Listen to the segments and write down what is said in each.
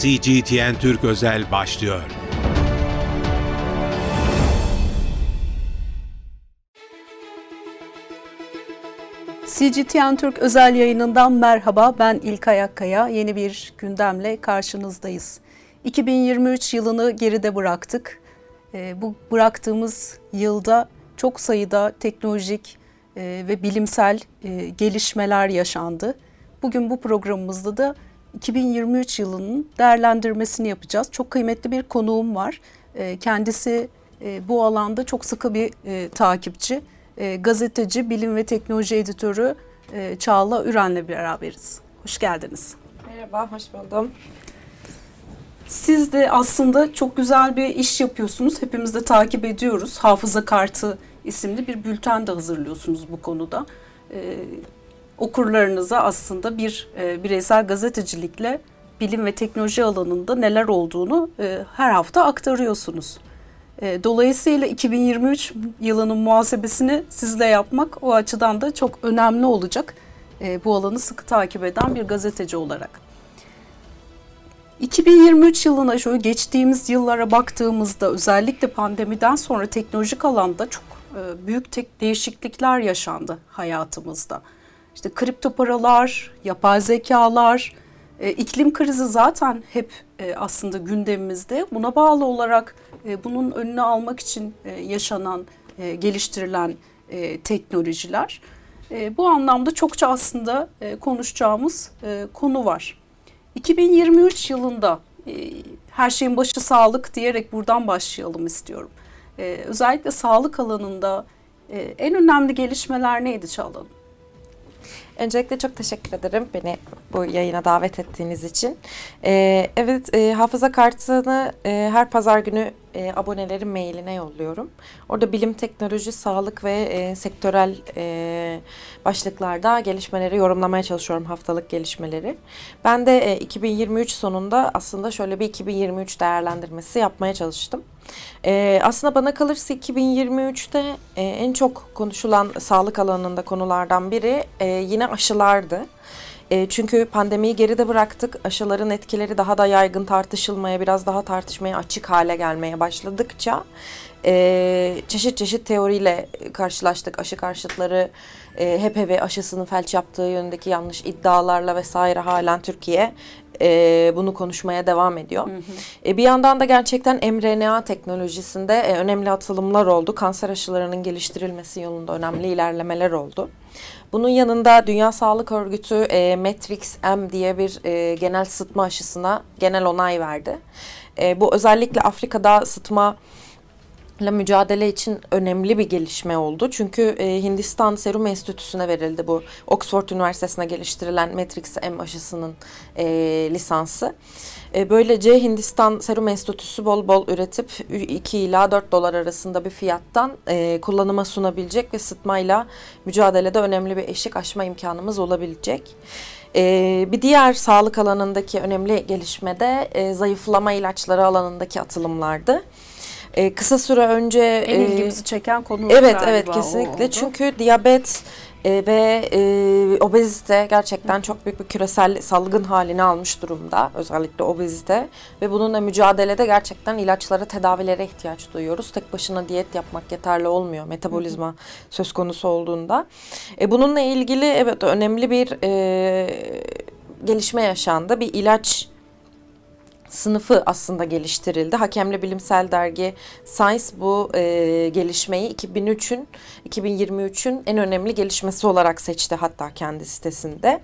CGTN Türk Özel başlıyor. CGTN Türk özel yayınından merhaba. Ben İlkay Akkaya. Yeni bir gündemle karşınızdayız. 2023 yılını geride bıraktık. Ee, bu bıraktığımız yılda çok sayıda teknolojik e, ve bilimsel e, gelişmeler yaşandı. Bugün bu programımızda da 2023 yılının değerlendirmesini yapacağız. Çok kıymetli bir konuğum var. Ee, kendisi e, bu alanda çok sıkı bir takipçi e, gazeteci, bilim ve teknoloji editörü e, Çağla Üren'le beraberiz. Hoş geldiniz. Merhaba, hoş buldum. Siz de aslında çok güzel bir iş yapıyorsunuz. Hepimiz de takip ediyoruz. Hafıza Kartı isimli bir bülten de hazırlıyorsunuz bu konuda. Ee, okurlarınıza aslında bir e, bireysel gazetecilikle bilim ve teknoloji alanında neler olduğunu e, her hafta aktarıyorsunuz. E, dolayısıyla 2023 yılının muhasebesini sizle yapmak o açıdan da çok önemli olacak. E, bu alanı sıkı takip eden bir gazeteci olarak. 2023 yılına şöyle geçtiğimiz yıllara baktığımızda özellikle pandemiden sonra teknolojik alanda çok e, büyük tek değişiklikler yaşandı hayatımızda. İşte kripto paralar, yapay zekalar, iklim krizi zaten hep aslında gündemimizde. Buna bağlı olarak e, bunun önünü almak için e, yaşanan, e, geliştirilen teknolojiler. Bu anlamda çokça aslında konuşacağımız konu var. 2023 yılında her şeyin başı sağlık diyerek buradan başlayalım istiyorum. Özellikle sağlık alanında en önemli gelişmeler neydi Çağla Öncelikle çok teşekkür ederim beni bu yayına davet ettiğiniz için. Ee, evet, e, hafıza kartını e, her pazar günü e, abonelerin mailine yolluyorum. Orada bilim, teknoloji, sağlık ve e, sektörel e, başlıklarda gelişmeleri yorumlamaya çalışıyorum haftalık gelişmeleri. Ben de e, 2023 sonunda aslında şöyle bir 2023 değerlendirmesi yapmaya çalıştım. Ee, aslında bana kalırsa 2023'te e, en çok konuşulan sağlık alanında konulardan biri e, yine aşılardı. E, çünkü pandemiyi geride bıraktık. Aşıların etkileri daha da yaygın tartışılmaya, biraz daha tartışmaya açık hale gelmeye başladıkça e, çeşit çeşit teoriyle karşılaştık. Aşı karşıtları e, HPV aşısının felç yaptığı yönündeki yanlış iddialarla vesaire halen Türkiye e, bunu konuşmaya devam ediyor. Hı hı. E, bir yandan da gerçekten mRNA teknolojisinde e, önemli atılımlar oldu. Kanser aşılarının geliştirilmesi yolunda önemli ilerlemeler oldu. Bunun yanında Dünya Sağlık Örgütü e, Matrix M diye bir e, genel sıtma aşısına genel onay verdi. E, bu özellikle Afrika'da sıtma ile mücadele için önemli bir gelişme oldu. Çünkü e, Hindistan Serum Enstitüsü'ne verildi bu Oxford Üniversitesi'ne geliştirilen Matrix M aşısının e, lisansı. E, böylece Hindistan Serum Enstitüsü bol bol üretip 2 ila 4 dolar arasında bir fiyattan e, kullanıma sunabilecek ve sıtmayla mücadelede önemli bir eşik aşma imkanımız olabilecek. Ee, bir diğer sağlık alanındaki önemli gelişme de e, zayıflama ilaçları alanındaki atılımlardı. E, kısa süre önce en e, ilgimizi çeken konu Evet evet kesinlikle. Çünkü diyabet e, ve e, obezite gerçekten çok büyük bir küresel salgın halini almış durumda. Özellikle obezite ve bununla mücadelede gerçekten ilaçlara, tedavilere ihtiyaç duyuyoruz. Tek başına diyet yapmak yeterli olmuyor metabolizma söz konusu olduğunda. E, bununla ilgili evet önemli bir e, gelişme yaşandı. Bir ilaç sınıfı aslında geliştirildi. Hakemli Bilimsel Dergi Science bu e, gelişmeyi 2003'ün 2023'ün en önemli gelişmesi olarak seçti hatta kendi sitesinde.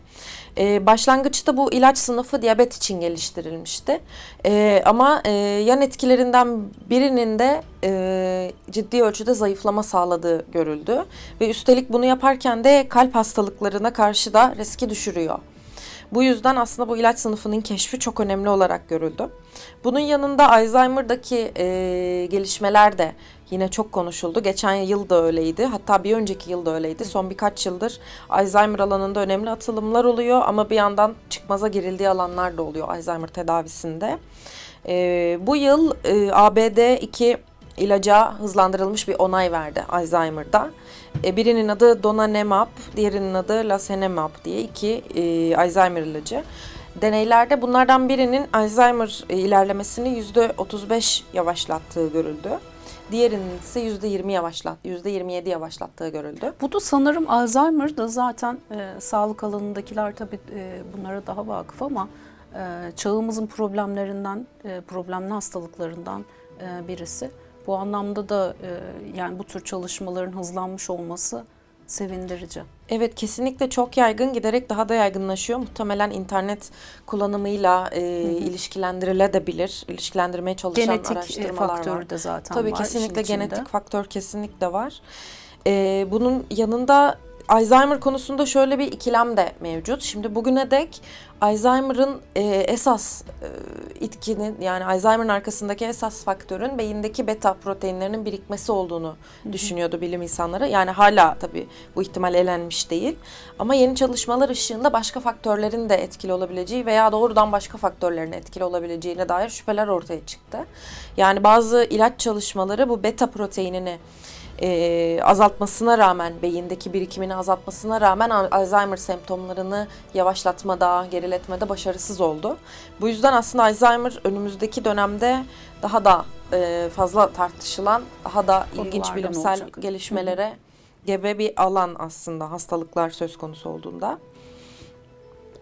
E, başlangıçta bu ilaç sınıfı diyabet için geliştirilmişti. E, ama e, yan etkilerinden birinin de e, ciddi ölçüde zayıflama sağladığı görüldü. Ve üstelik bunu yaparken de kalp hastalıklarına karşı da riski düşürüyor. Bu yüzden aslında bu ilaç sınıfının keşfi çok önemli olarak görüldü. Bunun yanında Alzheimer'daki e, gelişmeler de yine çok konuşuldu. Geçen yıl da öyleydi. Hatta bir önceki yıl da öyleydi. Son birkaç yıldır Alzheimer alanında önemli atılımlar oluyor ama bir yandan çıkmaza girildiği alanlar da oluyor Alzheimer tedavisinde. E, bu yıl e, ABD iki ilaca hızlandırılmış bir onay verdi Alzheimer'da. E, birinin adı Donanemab, diğerinin adı Lasenemab diye iki e, Alzheimer ilacı. Deneylerde bunlardan birinin Alzheimer ilerlemesini %35 yavaşlattığı görüldü. Diğerinin ise %20 yavaşlat, %27 yavaşlattığı görüldü. Bu da sanırım Alzheimer da zaten e, sağlık alanındakiler tabii e, bunlara daha vakıf ama e, çağımızın problemlerinden, e, problemli hastalıklarından e, birisi. Bu anlamda da e, yani bu tür çalışmaların hızlanmış olması sevindirici. Evet kesinlikle çok yaygın giderek daha da yaygınlaşıyor. Muhtemelen internet kullanımıyla e, ilişkilendirilebilir. İlişkilendirmeye çalışan Genetik e, araştırmalar faktörü var. de zaten Tabii var kesinlikle genetik faktör kesinlikle var. E, bunun yanında Alzheimer konusunda şöyle bir ikilem de mevcut. Şimdi bugüne dek Alzheimer'ın e, esas e, itkinin yani Alzheimer'ın arkasındaki esas faktörün beyindeki beta proteinlerinin birikmesi olduğunu düşünüyordu bilim insanları. Yani hala tabii bu ihtimal elenmiş değil. Ama yeni çalışmalar ışığında başka faktörlerin de etkili olabileceği veya doğrudan başka faktörlerin etkili olabileceğine dair şüpheler ortaya çıktı. Yani bazı ilaç çalışmaları bu beta proteinini e, azaltmasına rağmen, beyindeki birikimini azaltmasına rağmen Alzheimer semptomlarını yavaşlatmada, geriletmede başarısız oldu. Bu yüzden aslında Alzheimer önümüzdeki dönemde daha da e, fazla tartışılan, daha da ilginç bilimsel gelişmelere gebe bir alan aslında hastalıklar söz konusu olduğunda.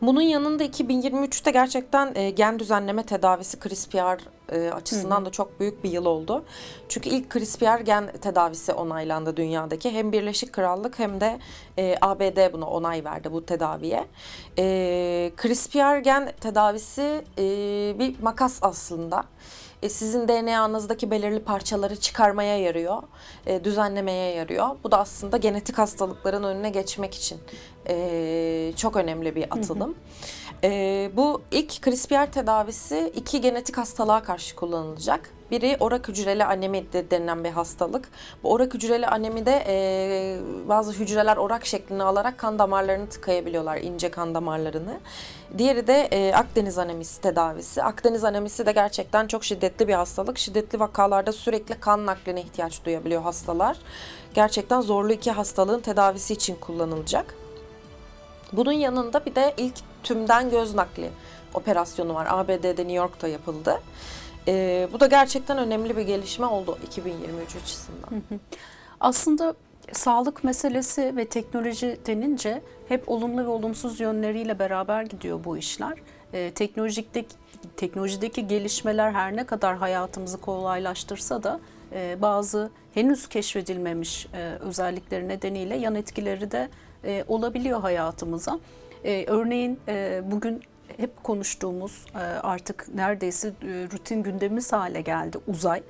Bunun yanında 2023'te gerçekten e, gen düzenleme tedavisi CRISPR e, açısından da çok büyük bir yıl oldu. Çünkü ilk CRISPR gen tedavisi onaylandı dünyadaki. Hem Birleşik Krallık hem de e, ABD buna onay verdi bu tedaviye. E, CRISPR gen tedavisi e, bir makas aslında. E, sizin DNA'nızdaki belirli parçaları çıkarmaya yarıyor, e, düzenlemeye yarıyor. Bu da aslında genetik hastalıkların önüne geçmek için e, çok önemli bir atılım. E, bu ilk CRISPR tedavisi iki genetik hastalığa karşı kullanılacak. Biri orak hücreli anemi de denilen bir hastalık. Bu orak hücreli anemide e, bazı hücreler orak şeklini alarak kan damarlarını tıkayabiliyorlar, ince kan damarlarını. Diğeri de e, Akdeniz anemisi tedavisi. Akdeniz anemisi de gerçekten çok şiddetli bir hastalık. Şiddetli vakalarda sürekli kan nakline ihtiyaç duyabiliyor hastalar. Gerçekten zorlu iki hastalığın tedavisi için kullanılacak. Bunun yanında bir de ilk tümden göz nakli operasyonu var. ABD'de New York'ta yapıldı. Ee, bu da gerçekten önemli bir gelişme oldu 2023 açısından. Aslında sağlık meselesi ve teknoloji denince hep olumlu ve olumsuz yönleriyle beraber gidiyor bu işler. Ee, teknolojideki, teknolojideki gelişmeler her ne kadar hayatımızı kolaylaştırsa da e, bazı henüz keşfedilmemiş e, özellikleri nedeniyle yan etkileri de e, olabiliyor hayatımıza. E, örneğin e, bugün hep konuştuğumuz e, artık neredeyse e, rutin gündemimiz hale geldi uzay.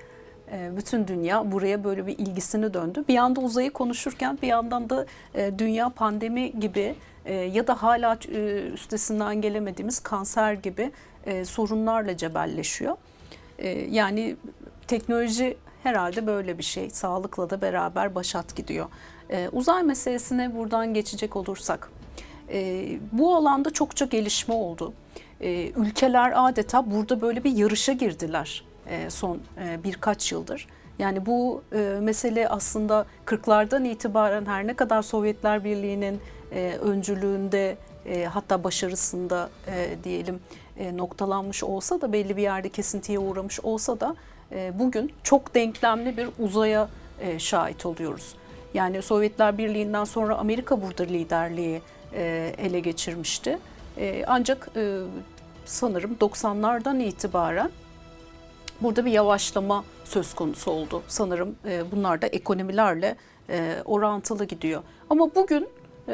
E, Bütün dünya buraya böyle bir ilgisini döndü. Bir yanda uzayı konuşurken bir yandan da e, dünya pandemi gibi e, ya da hala üstesinden gelemediğimiz kanser gibi sorunlarla cebelleşiyor. Yani teknoloji herhalde böyle bir şey. Sağlıkla da beraber başat gidiyor. E, Uzay meselesine buradan geçecek olursak. E, bu alanda çokça gelişme oldu. E, ülkeler adeta burada böyle bir yarışa girdiler e, son e, birkaç yıldır. Yani bu e, mesele aslında 40'lardan itibaren her ne kadar Sovyetler Birliği'nin e, öncülüğünde e, hatta başarısında e, diyelim e, noktalanmış olsa da belli bir yerde kesintiye uğramış olsa da e, bugün çok denklemli bir uzaya e, şahit oluyoruz. Yani Sovyetler Birliği'nden sonra Amerika burada liderliği e, ele geçirmişti. E, ancak e, sanırım 90'lardan itibaren burada bir yavaşlama söz konusu oldu. Sanırım e, bunlar da ekonomilerle e, orantılı gidiyor. Ama bugün e,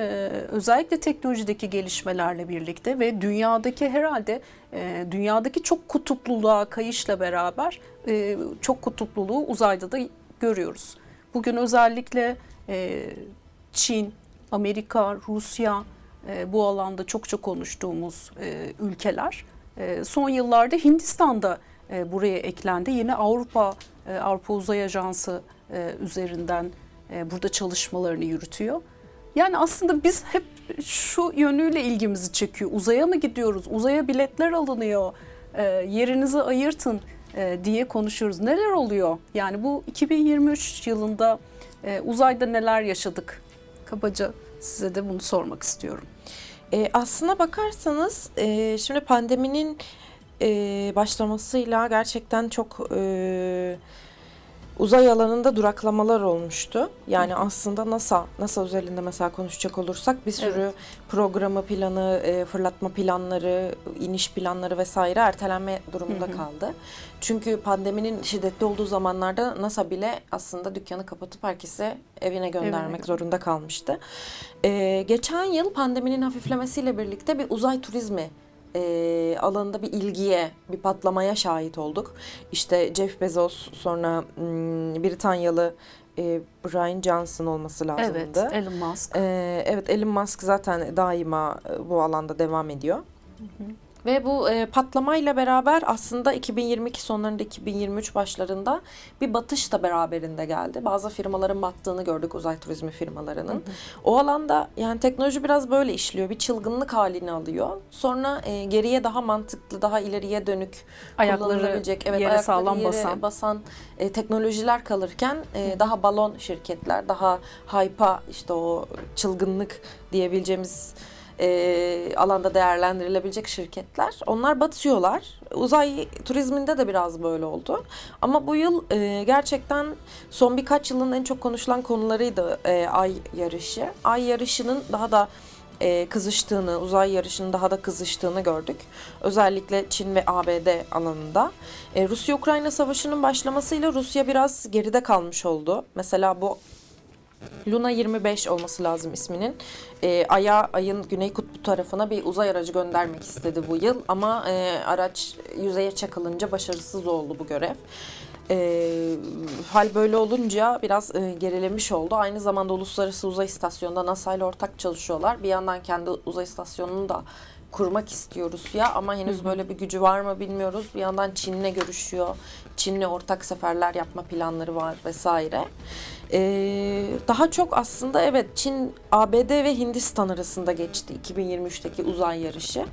özellikle teknolojideki gelişmelerle birlikte ve dünyadaki herhalde e, dünyadaki çok kutupluluğa kayışla beraber e, çok kutupluluğu uzayda da görüyoruz. Bugün özellikle e, Çin, Amerika, Rusya e, bu alanda çokça konuştuğumuz e, ülkeler. E, son yıllarda Hindistan'da e, buraya eklendi. Yine Avrupa e, Avrupa Uzay Ajansı e, üzerinden e, burada çalışmalarını yürütüyor. Yani aslında biz hep şu yönüyle ilgimizi çekiyor. Uzaya mı gidiyoruz? Uzaya biletler alınıyor. E, yerinizi ayırtın e, diye konuşuyoruz. Neler oluyor? Yani bu 2023 yılında e, uzayda neler yaşadık? Kabaca size de bunu sormak istiyorum. E, aslına bakarsanız e, şimdi pandeminin e, başlamasıyla gerçekten çok e, uzay alanında duraklamalar olmuştu. Yani Hı. aslında NASA, NASA özelinde mesela konuşacak olursak bir sürü evet. programı, planı, e, fırlatma planları, iniş planları vesaire ertelenme durumunda Hı. kaldı. Çünkü pandeminin şiddetli olduğu zamanlarda NASA bile aslında dükkanı kapatıp herkese evine göndermek evet. zorunda kalmıştı. E, geçen yıl pandeminin hafiflemesiyle birlikte bir uzay turizmi e, alanında bir ilgiye, bir patlamaya şahit olduk. İşte Jeff Bezos, sonra m, Britanyalı e, Brian Johnson olması lazımdı. Evet, Elon Musk. E, evet, Elon Musk zaten daima bu alanda devam ediyor. Hı hı. Ve bu e, patlamayla beraber aslında 2022 sonlarında 2023 başlarında bir batış da beraberinde geldi. Bazı firmaların battığını gördük uzay turizmi firmalarının. Hı hı. O alanda yani teknoloji biraz böyle işliyor. Bir çılgınlık halini alıyor. Sonra e, geriye daha mantıklı, daha ileriye dönük ayakları evet, yere ayakları sağlam yere basan, basan e, teknolojiler kalırken e, daha balon şirketler, daha hype'a işte o çılgınlık diyebileceğimiz e, alanda değerlendirilebilecek şirketler. Onlar batıyorlar. Uzay turizminde de biraz böyle oldu. Ama bu yıl e, gerçekten son birkaç yılın en çok konuşulan konularıydı e, ay yarışı. Ay yarışının daha da e, kızıştığını, uzay yarışının daha da kızıştığını gördük. Özellikle Çin ve ABD alanında. E, Rusya-Ukrayna savaşının başlamasıyla Rusya biraz geride kalmış oldu. Mesela bu Luna 25 olması lazım isminin. E, Ay'a, ayın güney kutbu tarafına bir uzay aracı göndermek istedi bu yıl. Ama e, araç yüzeye çakılınca başarısız oldu bu görev. E, hal böyle olunca biraz e, gerilemiş oldu. Aynı zamanda Uluslararası Uzay İstasyonu'nda NASA ile ortak çalışıyorlar. Bir yandan kendi uzay istasyonunu da kurmak istiyoruz ya ama henüz böyle bir gücü var mı bilmiyoruz. Bir yandan Çin'le görüşüyor. Çin'le ortak seferler yapma planları var vesaire. Ee, daha çok aslında evet Çin, ABD ve Hindistan arasında geçti 2023'teki uzay yarışı.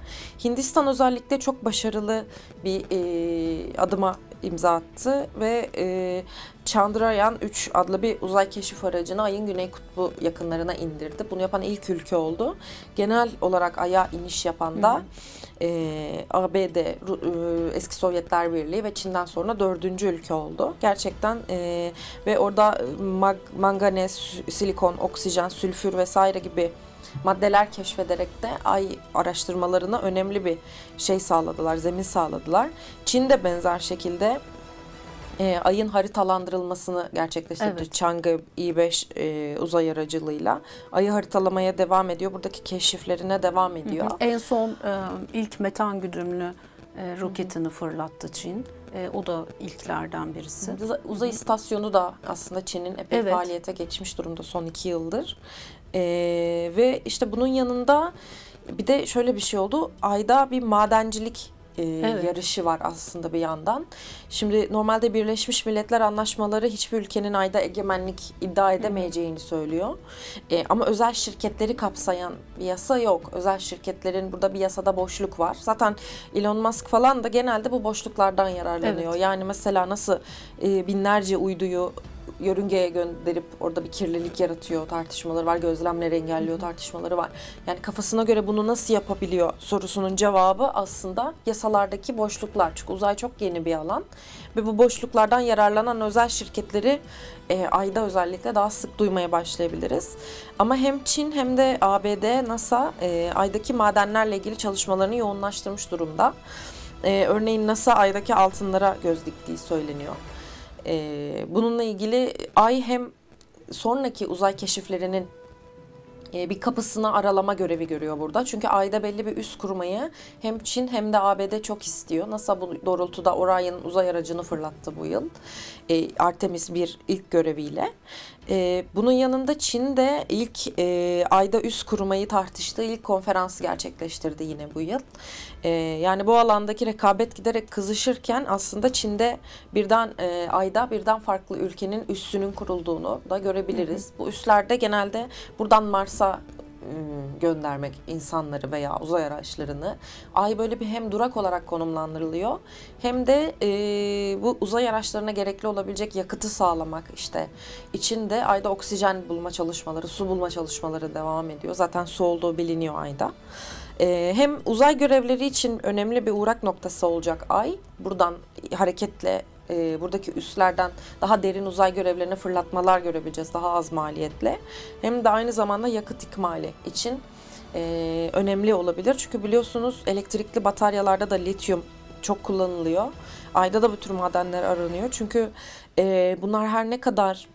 Hindistan özellikle çok başarılı bir e, adıma imza attı ve e, Chandrayaan 3 adlı bir uzay keşif aracını ayın güney kutbu yakınlarına indirdi. Bunu yapan ilk ülke oldu. Genel olarak aya iniş yapan da e, ABD, e, eski Sovyetler Birliği ve Çin'den sonra dördüncü ülke oldu. Gerçekten e, ve orada mag, manganez, silikon, oksijen, sülfür vesaire gibi maddeler keşfederek de ay araştırmalarına önemli bir şey sağladılar, zemin sağladılar. Çin de benzer şekilde e, ayın haritalandırılmasını gerçekleştirdi. Evet. Chang'e I-5 e, uzay aracılığıyla. Ayı haritalamaya devam ediyor. Buradaki keşiflerine devam ediyor. Hı hı. En son e, ilk metan güdümlü e, roketini hı hı. fırlattı Çin. E, o da ilklerden birisi. Uzay istasyonu da aslında Çin'in epey evet. faaliyete geçmiş durumda son iki yıldır. E, ve işte bunun yanında bir de şöyle bir şey oldu. Ayda bir madencilik e, evet. yarışı var aslında bir yandan. Şimdi normalde Birleşmiş Milletler anlaşmaları hiçbir ülkenin ayda egemenlik iddia edemeyeceğini söylüyor. E, ama özel şirketleri kapsayan bir yasa yok. Özel şirketlerin burada bir yasada boşluk var. Zaten Elon Musk falan da genelde bu boşluklardan yararlanıyor. Evet. Yani mesela nasıl e, binlerce uyduyu yörüngeye gönderip orada bir kirlilik yaratıyor tartışmaları var. Gözlemleri engelliyor tartışmaları var. Yani kafasına göre bunu nasıl yapabiliyor sorusunun cevabı aslında yasalardaki boşluklar. Çünkü uzay çok yeni bir alan ve bu boşluklardan yararlanan özel şirketleri e, ayda özellikle daha sık duymaya başlayabiliriz. Ama hem Çin hem de ABD, NASA e, aydaki madenlerle ilgili çalışmalarını yoğunlaştırmış durumda. E, örneğin NASA aydaki altınlara göz diktiği söyleniyor. E, bununla ilgili Ay hem sonraki uzay keşiflerinin e, bir kapısını aralama görevi görüyor burada. Çünkü ayda belli bir üs kurmayı hem Çin hem de ABD çok istiyor. NASA bu doğrultuda Orion uzay aracını fırlattı bu yıl. E, Artemis 1 ilk göreviyle. E, bunun yanında Çin de ilk e, ayda üs kurmayı tartıştığı ilk konferansı gerçekleştirdi yine bu yıl. E, yani bu alandaki rekabet giderek kızışırken aslında Çin'de birden e, ayda birden farklı ülkenin üssünün kurulduğunu da görebiliriz. Hı hı. Bu üslerde genelde buradan Mars'a göndermek insanları veya uzay araçlarını. Ay böyle bir hem durak olarak konumlandırılıyor hem de e, bu uzay araçlarına gerekli olabilecek yakıtı sağlamak işte. içinde ayda oksijen bulma çalışmaları, su bulma çalışmaları devam ediyor. Zaten su olduğu biliniyor ayda. Hem uzay görevleri için önemli bir uğrak noktası olacak ay. Buradan hareketle e, buradaki üslerden daha derin uzay görevlerine fırlatmalar görebileceğiz daha az maliyetle. Hem de aynı zamanda yakıt ikmali için e, önemli olabilir. Çünkü biliyorsunuz elektrikli bataryalarda da lityum çok kullanılıyor. Ayda da bu tür madenler aranıyor. Çünkü e, bunlar her ne kadar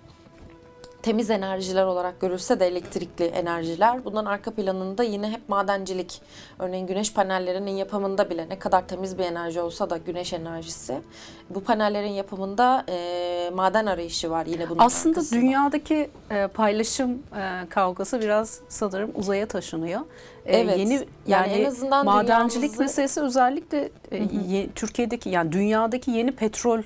temiz enerjiler olarak görülse de elektrikli enerjiler. Bunların arka planında yine hep madencilik. Örneğin güneş panellerinin yapımında bile ne kadar temiz bir enerji olsa da güneş enerjisi. Bu panellerin yapımında e, maden arayışı var yine bunun Aslında arkasında. dünyadaki e, paylaşım e, kavgası biraz sanırım uzaya taşınıyor. E, Evet. yeni Yani yani, en azından madencilik dünyamızı- meselesi özellikle e, ye- Türkiye'deki yani dünyadaki yeni petrol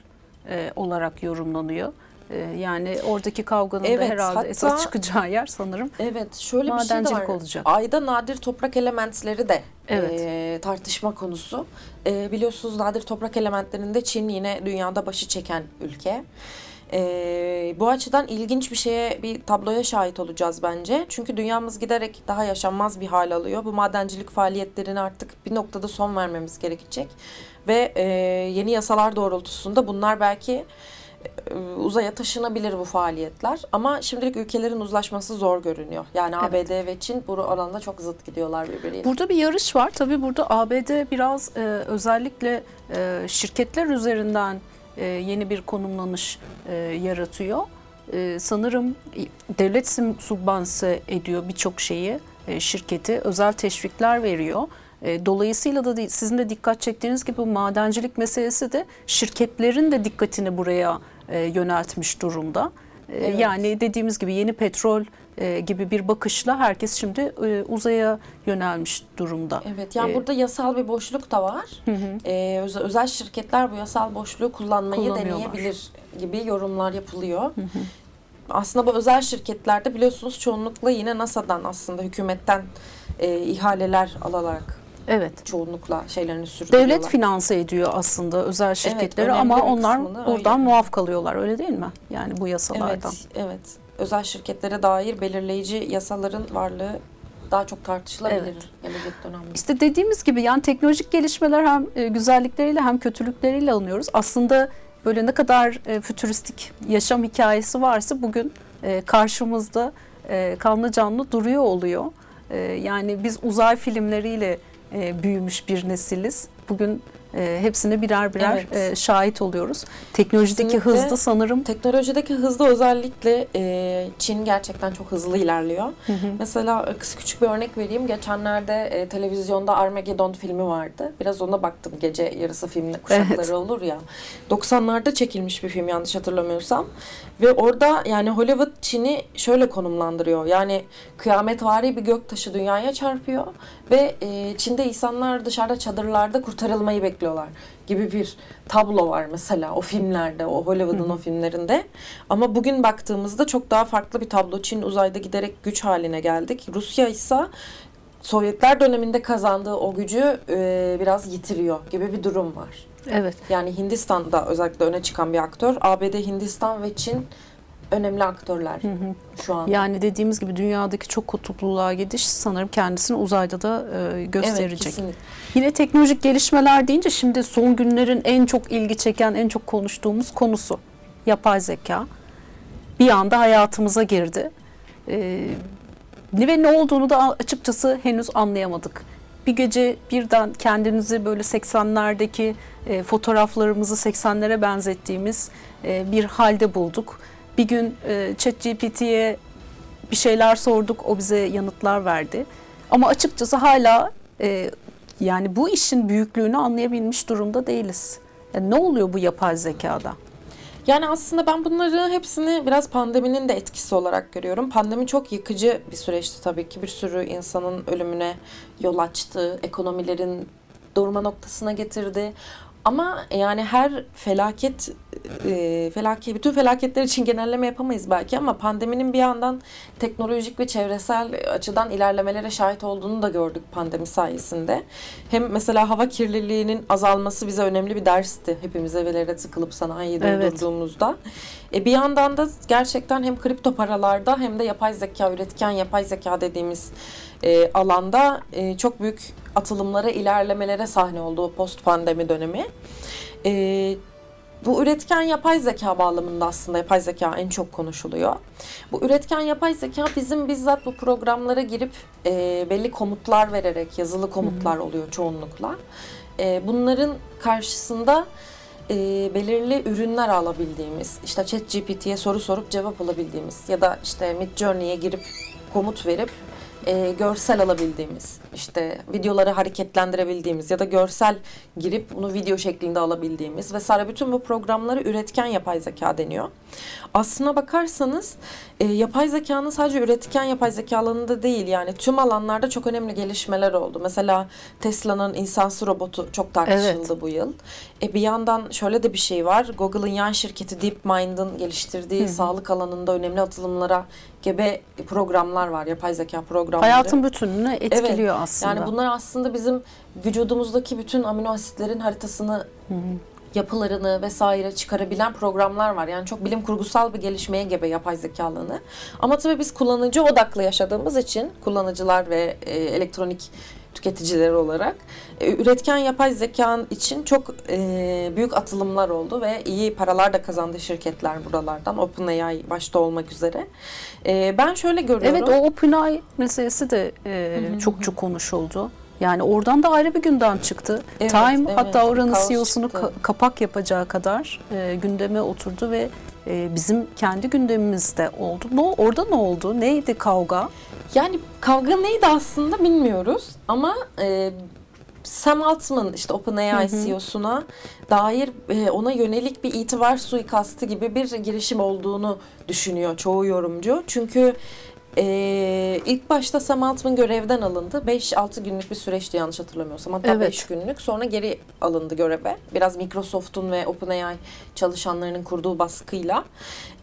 e, olarak yorumlanıyor. E, yani oradaki kavganın da Evet, herhalde hatta- esas çıkacağı yer sanırım Evet şöyle bir şey var. olacak. Ayda nadir toprak elementleri de Evet. e, tartışma konusu. E, biliyorsunuz nadir toprak elementlerinde Çin yine dünyada başı çeken ülke. E, bu açıdan ilginç bir şeye, bir tabloya şahit olacağız bence. Çünkü dünyamız giderek daha yaşanmaz bir hal alıyor. Bu madencilik faaliyetlerine artık bir noktada son vermemiz gerekecek. Ve e, yeni yasalar doğrultusunda bunlar belki uzaya taşınabilir bu faaliyetler. Ama şimdilik ülkelerin uzlaşması zor görünüyor. Yani Evet. ABD ve Çin bu alanda çok zıt gidiyorlar birbiriyle. Burada bir yarış var. Tabii burada ABD biraz e, özellikle e, şirketler üzerinden e, yeni bir konumlanış e, yaratıyor. E, sanırım e, devlet subvanse ediyor birçok şeyi e, şirketi. Özel teşvikler veriyor. E, dolayısıyla da sizin de dikkat çektiğiniz gibi bu madencilik meselesi de şirketlerin de dikkatini buraya e, yöneltmiş durumda. E, Evet. Yani dediğimiz gibi yeni petrol e, gibi bir bakışla herkes şimdi e, uzaya yönelmiş durumda. Evet yani Ee, burada yasal bir boşluk da var. Ee, özel, özel şirketler bu yasal boşluğu kullanmayı deneyebilir gibi yorumlar yapılıyor. Aslında bu özel şirketlerde biliyorsunuz çoğunlukla yine NASA'dan aslında hükümetten e, ihaleler alarak Evet. çoğunlukla şeylerini sürdürüyorlar. Devlet finanse ediyor aslında özel şirketleri önemli ama onlar buradan öyle. muaf kalıyorlar öyle değil mi? Yani bu yasalardan. Evet, evet. Özel şirketlere dair belirleyici yasaların varlığı daha çok tartışılabilir Evet. gelecek dönemde. İşte dediğimiz gibi yani teknolojik gelişmeler hem e, güzellikleriyle hem kötülükleriyle alınıyoruz. Aslında böyle ne kadar e, fütüristik yaşam hikayesi varsa bugün e, karşımızda kanlı canlı duruyor oluyor. Yani biz uzay filmleriyle büyümüş bir nesiliz. Bugün e, hepsine birer birer Evet. e, şahit oluyoruz. Teknolojideki Kesinlikle. hızda sanırım Teknolojideki hızda özellikle e, Çin gerçekten çok hızlı ilerliyor. Mesela e, kısa küçük bir örnek vereyim. Geçenlerde e, televizyonda Armageddon filmi vardı. Biraz ona baktım. Gece yarısı film kuşakları Evet. olur ya. 90'larda çekilmiş bir film yanlış hatırlamıyorsam. Ve orada yani Hollywood Çin'i şöyle konumlandırıyor. Yani kıyametvari bir göktaşı dünyaya çarpıyor ve e, Çin'de insanlar dışarıda çadırlarda kurtarılmayı bekliyorlar gibi bir tablo var mesela o filmlerde, o Hollywood'un o filmlerinde. Ama bugün baktığımızda çok daha farklı bir tablo. Çin uzayda giderek güç haline geldik. Rusya ise Sovyetler döneminde kazandığı o gücü e, biraz yitiriyor gibi bir durum var. evet Yani Hindistan'da özellikle öne çıkan bir aktör. ABD, Hindistan ve Çin önemli aktörler şu an. yani dediğimiz gibi dünyadaki çok kutupluluğa gidiş sanırım kendisini uzayda da e, evet, gösterecek. kesinlikle. Yine teknolojik gelişmeler deyince şimdi son günlerin en çok ilgi çeken, en çok konuştuğumuz konusu yapay zeka. Bir anda hayatımıza girdi. Ee, ne ve ne olduğunu da açıkçası henüz anlayamadık. Bir gece birden kendimizi böyle 80'lerdeki e, fotoğraflarımızı 80'lere benzettiğimiz e, bir halde bulduk. Bir gün e, ChatGPT'ye bir şeyler sorduk, o bize yanıtlar verdi. Ama açıkçası hala e, yani bu işin büyüklüğünü anlayabilmiş durumda değiliz. Yani ne oluyor bu yapay zekada? Yani aslında ben bunları hepsini biraz pandeminin de etkisi olarak görüyorum. Pandemi çok yıkıcı bir süreçti tabii ki. Bir sürü insanın ölümüne yol açtı. Ekonomilerin durma noktasına getirdi. Ama yani her felaket e, felaket bütün felaketler için genelleme yapamayız belki ama pandeminin bir yandan teknolojik ve çevresel açıdan ilerlemelere şahit olduğunu da gördük pandemi sayesinde. Hem mesela hava kirliliğinin azalması bize önemli bir dersti. Hepimiz evlere tıkılıp sanayide Evet. durduğumuzda. E, bir yandan da gerçekten hem kripto paralarda hem de yapay zeka, üretken yapay zeka dediğimiz e, alanda e, çok büyük atılımlara, ilerlemelere sahne olduğu post pandemi dönemi. E, bu üretken yapay zeka bağlamında aslında yapay zeka en çok konuşuluyor. Bu üretken yapay zeka bizim bizzat bu programlara girip e, belli komutlar vererek, yazılı komutlar oluyor çoğunlukla. E, bunların karşısında e, belirli ürünler alabildiğimiz, işte ChatGPT'ye soru sorup cevap alabildiğimiz ya da işte Midjourney'e girip komut verip e, görsel alabildiğimiz, işte videoları hareketlendirebildiğimiz ya da görsel girip bunu video şeklinde alabildiğimiz vesaire bütün bu programları üretken yapay zeka deniyor. Aslına bakarsanız e, yapay zekanın sadece üretken yapay zeka alanında değil yani tüm alanlarda çok önemli gelişmeler oldu. Mesela Tesla'nın insansız robotu çok tartışıldı bu yıl. E, bir yandan şöyle de bir şey var. Google'ın yan şirketi DeepMind'ın geliştirdiği sağlık alanında önemli atılımlara gebe programlar var. Yapay zeka programları. Hayatın bütününü etkiliyor aslında. Yani bunlar aslında bizim vücudumuzdaki bütün amino asitlerin haritasını, yapılarını vesaire çıkarabilen programlar var. Yani çok bilim kurgusal bir gelişmeye gebe yapay zeka alanı. Ama tabii biz kullanıcı odaklı yaşadığımız için kullanıcılar ve e, elektronik tüketiciler olarak e, üretken yapay zeka için çok e, büyük atılımlar oldu ve iyi paralar da kazandı şirketler buralardan. OpenAI başta olmak üzere. E, ben şöyle görüyorum. Evet o OpenAI meselesi de e, çok çok konuşuldu. Yani oradan da ayrı bir gündem çıktı. Evet, Time evet, hatta oranın CEO'sunu ka- kapak yapacağı kadar e, gündeme oturdu ve e, bizim kendi gündemimizde oldu. Ne orada ne oldu? Neydi kavga? Yani kavga neydi aslında bilmiyoruz ama e, Sam Altman işte OpenAI CEO'suna dair e, ona yönelik bir itibar suikastı gibi bir girişim olduğunu düşünüyor çoğu yorumcu. Çünkü e, ilk başta Sam Altman görevden alındı. 5-6 günlük bir süreçti yanlış hatırlamıyorsam. Hatta Evet. 5 günlük. Sonra geri alındı göreve. Biraz Microsoft'un ve OpenAI çalışanlarının kurduğu baskıyla.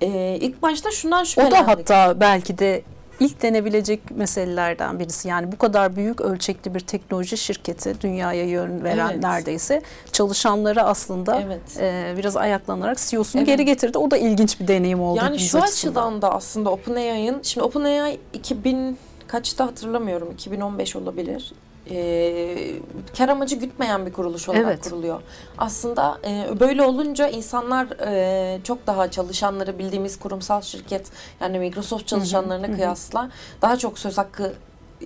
E, ilk başta şundan O şüphelendik. da hatta belki de ilk denebilecek meselelerden birisi. Yani bu kadar büyük ölçekli bir teknoloji şirketi dünyaya yön veren Evet. neredeyse çalışanları aslında Evet. e, biraz ayaklanarak CEO'sunu Evet. geri getirdi. O da ilginç bir deneyim oldu. Yani şu açısından. açıdan da aslında OpenAI'ın, şimdi OpenAI 2000 kaçta hatırlamıyorum, 2015 olabilir. Ee, kar amacı gütmeyen bir kuruluş olarak Evet. kuruluyor. Aslında e, böyle olunca insanlar e, çok daha çalışanları bildiğimiz kurumsal şirket yani Microsoft çalışanlarına kıyasla daha çok söz hakkı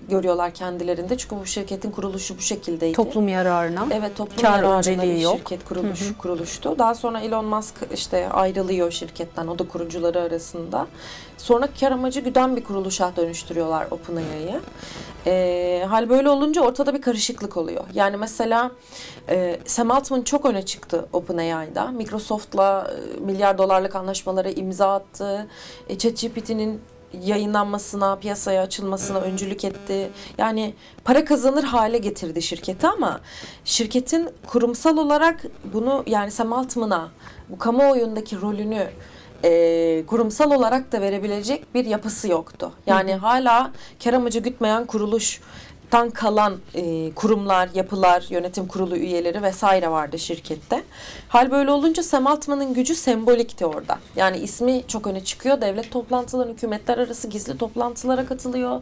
görüyorlar kendilerinde. Çünkü bu şirketin kuruluşu bu şekildeydi. Toplum yararına. Evet toplum Kar yararına bir yok. şirket kuruluş, kuruluştu. Daha sonra Elon Musk işte ayrılıyor şirketten o da kurucuları arasında. Sonra kar amacı güden bir kuruluşa dönüştürüyorlar OpenAI'yı. Ee, hal böyle olunca ortada bir karışıklık oluyor. Yani mesela e, Sam Altman çok öne çıktı OpenAI'da. Microsoft'la e, milyar dolarlık anlaşmalara imza attı. E, ChatGPT'nin yayınlanmasına, piyasaya açılmasına öncülük etti. Yani para kazanır hale getirdi şirketi ama şirketin kurumsal olarak bunu yani Sam Altman'a bu kamuoyundaki rolünü e, kurumsal olarak da verebilecek bir yapısı yoktu. Yani hala kar amacı gütmeyen kuruluş tan kalan e, kurumlar, yapılar, yönetim kurulu üyeleri vesaire vardı şirkette. Hal böyle olunca Sam Altman'ın gücü sembolikti orada. Yani ismi çok öne çıkıyor. Devlet toplantıları, hükümetler arası gizli toplantılara katılıyor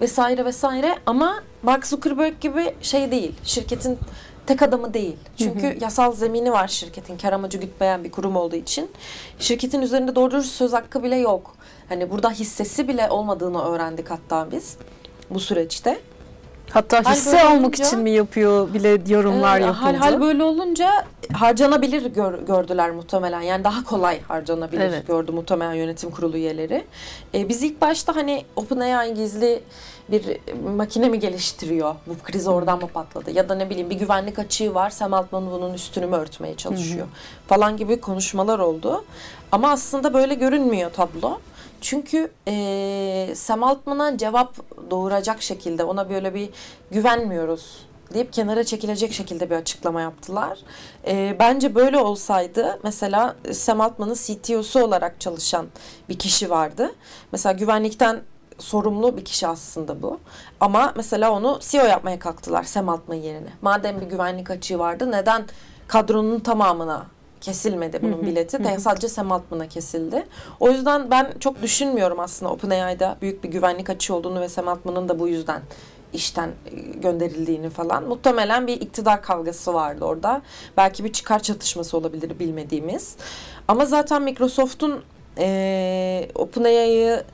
vesaire vesaire. Ama Mark Zuckerberg gibi şey değil. Şirketin tek adamı değil. Çünkü yasal zemini var şirketin. Kar amacı gütmeyen bir kurum olduğu için. Şirketin üzerinde doğru söz hakkı bile yok. Hani burada hissesi bile olmadığını öğrendik hatta biz bu süreçte. Hatta Hal hisse almak olunca- için mi yapıyor bile yorumlar Ee, yapıldı. Hal, hal böyle olunca harcanabilir gör- gördüler muhtemelen. Yani daha kolay harcanabilir Evet. gördü muhtemelen yönetim kurulu üyeleri. Ee, biz ilk başta hani OpenAI gizli bir makine mi geliştiriyor? Bu kriz oradan mı patladı? Ya da ne bileyim bir güvenlik açığı var. Sam Altman bunun üstünü mü örtmeye çalışıyor? Falan gibi konuşmalar oldu. Ama aslında böyle görünmüyor tablo. Çünkü eee Sam Altman'a cevap doğuracak şekilde ona böyle bir güvenmiyoruz deyip kenara çekilecek şekilde bir açıklama yaptılar. E, bence böyle olsaydı mesela Sam Altman'ın CTO'su olarak çalışan bir kişi vardı. Mesela güvenlikten sorumlu bir kişi aslında bu. Ama mesela onu CEO yapmaya kalktılar Sam Altman yerine. Madem bir güvenlik açığı vardı neden kadronun tamamına kesilmedi bunun bileti de sadece Sam Altman'a kesildi. O yüzden ben çok düşünmüyorum aslında OpenAI'da büyük bir güvenlik açığı olduğunu ve Sam Altman'ın da bu yüzden işten e, gönderildiğini falan. Muhtemelen bir iktidar kavgası vardı orada. Belki bir çıkar çatışması olabilir bilmediğimiz. Ama zaten Microsoft'un e, OpenAI'yı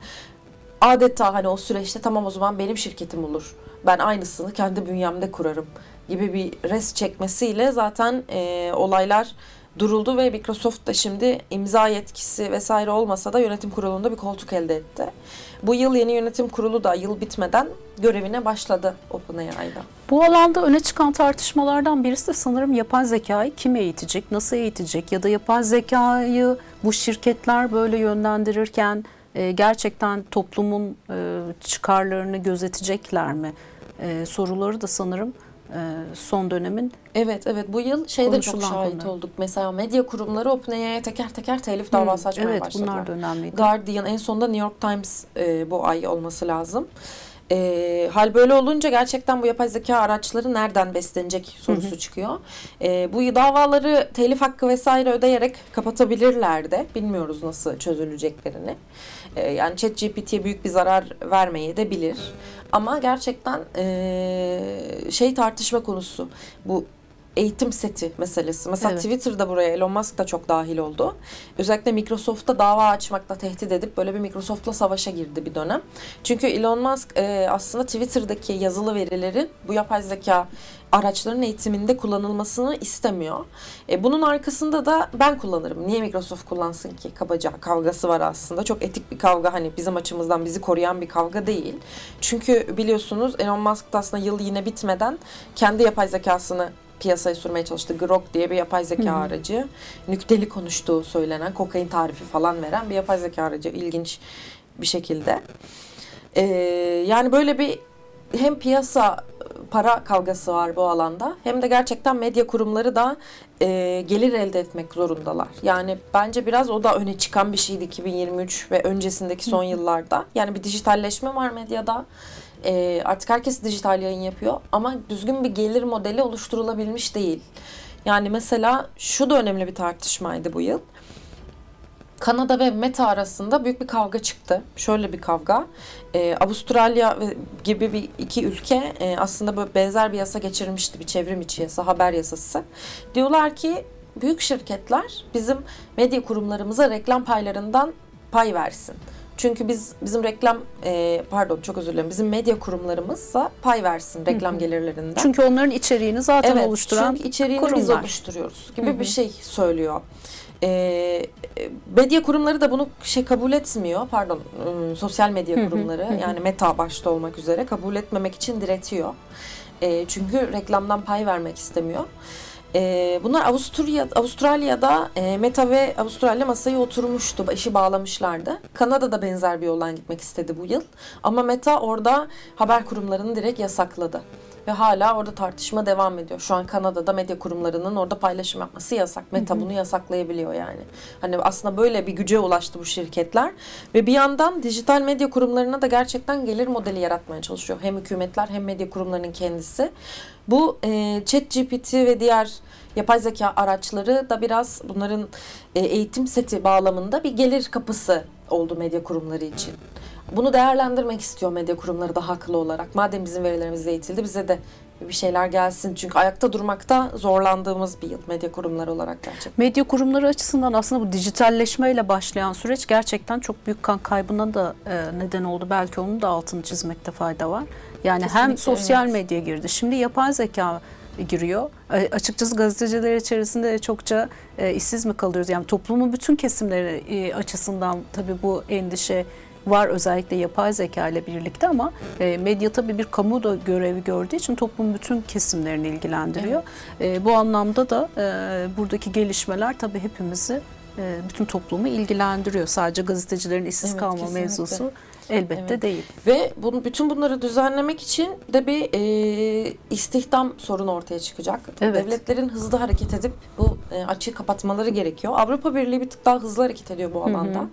adeta hani o süreçte tamam o zaman benim şirketim olur. Ben aynısını kendi bünyemde kurarım gibi bir res çekmesiyle zaten e, olaylar duruldu ve Microsoft da şimdi imza yetkisi vesaire olmasa da yönetim kurulunda bir koltuk elde etti. Bu yıl yeni yönetim kurulu da yıl bitmeden görevine başladı OpenAI'da. Bu alanda öne çıkan tartışmalardan birisi de sanırım yapay zekayı kim eğitecek, nasıl eğitecek ya da yapay zekayı bu şirketler böyle yönlendirirken e, gerçekten toplumun e, çıkarlarını gözetecekler mi? E, soruları da sanırım son dönemin Evet evet bu yıl şeyde çok şahit konu. olduk. Mesela medya kurumları OpenAI'ye teker teker telif davası açmaya evet başladılar. bunlar da önemliydi. Guardian en sonunda New York Times e, bu ay olması lazım. E, hal böyle olunca gerçekten bu yapay zeka araçları nereden beslenecek sorusu çıkıyor. E, bu davaları telif hakkı vesaire ödeyerek kapatabilirler de. Bilmiyoruz nasıl çözüleceklerini. E, yani ChatGPT'ye büyük bir zarar vermeye de bilir. Ama gerçekten e, şey tartışma konusu. Bu eğitim seti meselesi. Mesela Evet. Twitter'da buraya Elon Musk da çok dahil oldu. Özellikle Microsoft'ta dava açmakla tehdit edip böyle bir Microsoft'la savaşa girdi bir dönem. Çünkü Elon Musk e, aslında Twitter'daki yazılı verilerin bu yapay zeka araçların eğitiminde kullanılmasını istemiyor. E, bunun arkasında da ben kullanırım. Niye Microsoft kullansın ki? Kabaca kavgası var aslında. Çok etik bir kavga hani bizim açımızdan bizi koruyan bir kavga değil. Çünkü biliyorsunuz Elon Musk da aslında yıl yine bitmeden kendi yapay zekasını piyasaya sürmeye çalıştı. Grok diye bir yapay zeka aracı. Nükteli konuştuğu söylenen kokain tarifi falan veren bir yapay zeka aracı. İlginç bir şekilde. Ee, yani böyle bir hem piyasa para kavgası var bu alanda hem de gerçekten medya kurumları da e, gelir elde etmek zorundalar. Yani bence biraz o da öne çıkan bir şeydi 2023 ve öncesindeki son yıllarda. Yani bir dijitalleşme var medyada. E, artık herkes dijital yayın yapıyor ama düzgün bir gelir modeli oluşturulabilmiş değil. Yani mesela şu da önemli bir tartışmaydı bu yıl. Kanada ve Meta arasında büyük bir kavga çıktı. Şöyle bir kavga. Ee, Avustralya gibi bir iki ülke e, aslında böyle benzer bir yasa geçirmişti. Bir çevrim içi yasa, haber yasası. Diyorlar ki büyük şirketler bizim medya kurumlarımıza reklam paylarından pay versin. Çünkü biz bizim reklam e, pardon çok özür dilerim bizim medya kurumlarımızsa pay versin reklam gelirlerinden. Çünkü onların içeriğini zaten Evet, oluşturan çünkü içeriğini biz kurumlar. oluşturuyoruz gibi bir şey söylüyor. Ee, medya kurumları da bunu şey kabul etmiyor. Pardon, ım, sosyal medya kurumları yani Meta başta olmak üzere kabul etmemek için diretiyor. Ee, çünkü reklamdan pay vermek istemiyor. Ee, bunlar Avusturya, Avustralya'da e, Meta ve Avustralya masaya oturmuştu. işi bağlamışlardı. Kanada'da benzer bir yoldan gitmek istedi bu yıl. Ama Meta orada haber kurumlarını direkt yasakladı. Ve hala orada tartışma devam ediyor. Şu an Kanada'da medya kurumlarının orada paylaşım yapması yasak. Meta bunu yasaklayabiliyor yani. Hani aslında böyle bir güce ulaştı bu şirketler. Ve bir yandan dijital medya kurumlarına da gerçekten gelir modeli yaratmaya çalışıyor. Hem hükümetler hem medya kurumlarının kendisi. Bu e, ChatGPT ve diğer yapay zeka araçları da biraz bunların e, eğitim seti bağlamında bir gelir kapısı oldu medya kurumları için. Bunu değerlendirmek istiyor medya kurumları da haklı olarak. Madem bizim verilerimiz eğitildi bize de bir şeyler gelsin. Çünkü ayakta durmakta zorlandığımız bir yıl medya kurumları olarak gerçekten. Medya kurumları açısından aslında bu dijitalleşmeyle başlayan süreç gerçekten çok büyük kan kaybına da e, neden oldu. Belki onun da altını çizmekte fayda var. Yani hem Kesinlikle, sosyal evet. medya girdi. Şimdi yapay zeka giriyor. E, açıkçası gazeteciler içerisinde de çokça e, işsiz mi kalıyoruz? Yani toplumun bütün kesimleri e, açısından tabii bu endişe var özellikle yapay zeka ile birlikte ama e, medya tabii bir kamu da görevi gördüğü için toplumun bütün kesimlerini ilgilendiriyor. E, bu anlamda da e, buradaki gelişmeler tabii hepimizi e, bütün toplumu ilgilendiriyor. Sadece gazetecilerin işsiz Evet, kalma kesinlikle. mevzusu Elbette Evet. değil. Ve bunu, bütün bunları düzenlemek için de bir e, istihdam sorunu ortaya çıkacak. Evet. Devletlerin hızlı hareket edip bu e, açığı kapatmaları gerekiyor. Avrupa Birliği bir tık daha hızlı hareket ediyor bu alanda.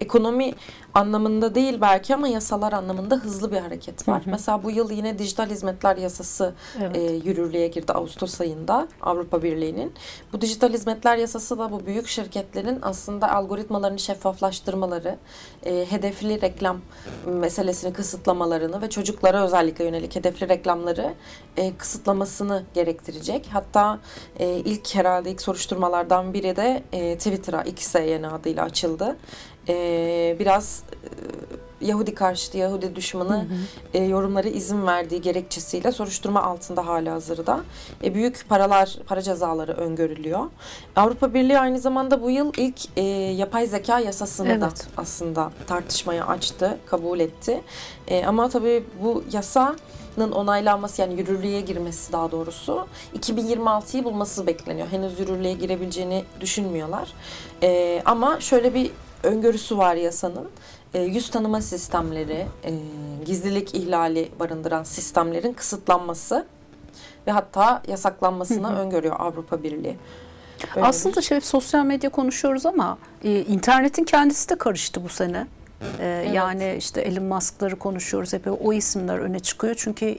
Ekonomi anlamında değil belki ama yasalar anlamında hızlı bir hareket var. Mesela bu yıl yine dijital hizmetler yasası Evet. e, yürürlüğe girdi Ağustos ayında Avrupa Birliği'nin. Bu dijital hizmetler yasası da bu büyük şirketlerin aslında algoritmalarını şeffaflaştırmaları, e, hedefli reklam meselesini kısıtlamalarını ve çocuklara özellikle yönelik hedefli reklamları e, kısıtlamasını gerektirecek. Hatta e, ilk herhalde ilk soruşturmalardan biri de e, Twitter'a X'e yeni adıyla açıldı. E, biraz e, Yahudi karşıtı, Yahudi düşmanı e, yorumları izin verdiği gerekçesiyle soruşturma altında hala hazırda. E, büyük paralar, para cezaları öngörülüyor. Avrupa Birliği aynı zamanda bu yıl ilk e, yapay zeka yasasını da Evet. aslında tartışmaya açtı, kabul etti. E, ama tabii bu yasanın onaylanması yani yürürlüğe girmesi daha doğrusu 2026'yı bulması bekleniyor. Henüz yürürlüğe girebileceğini düşünmüyorlar. E, ama şöyle bir öngörüsü var yasanın. E, yüz tanıma sistemleri, e, gizlilik ihlali barındıran sistemlerin kısıtlanması ve hatta yasaklanmasını öngörüyor Avrupa Birliği. Öyle Aslında şey sosyal medya konuşuyoruz ama e, internetin kendisi de karıştı bu sene. E, Yani işte Elon Musk'ları konuşuyoruz hep o isimler öne çıkıyor. Çünkü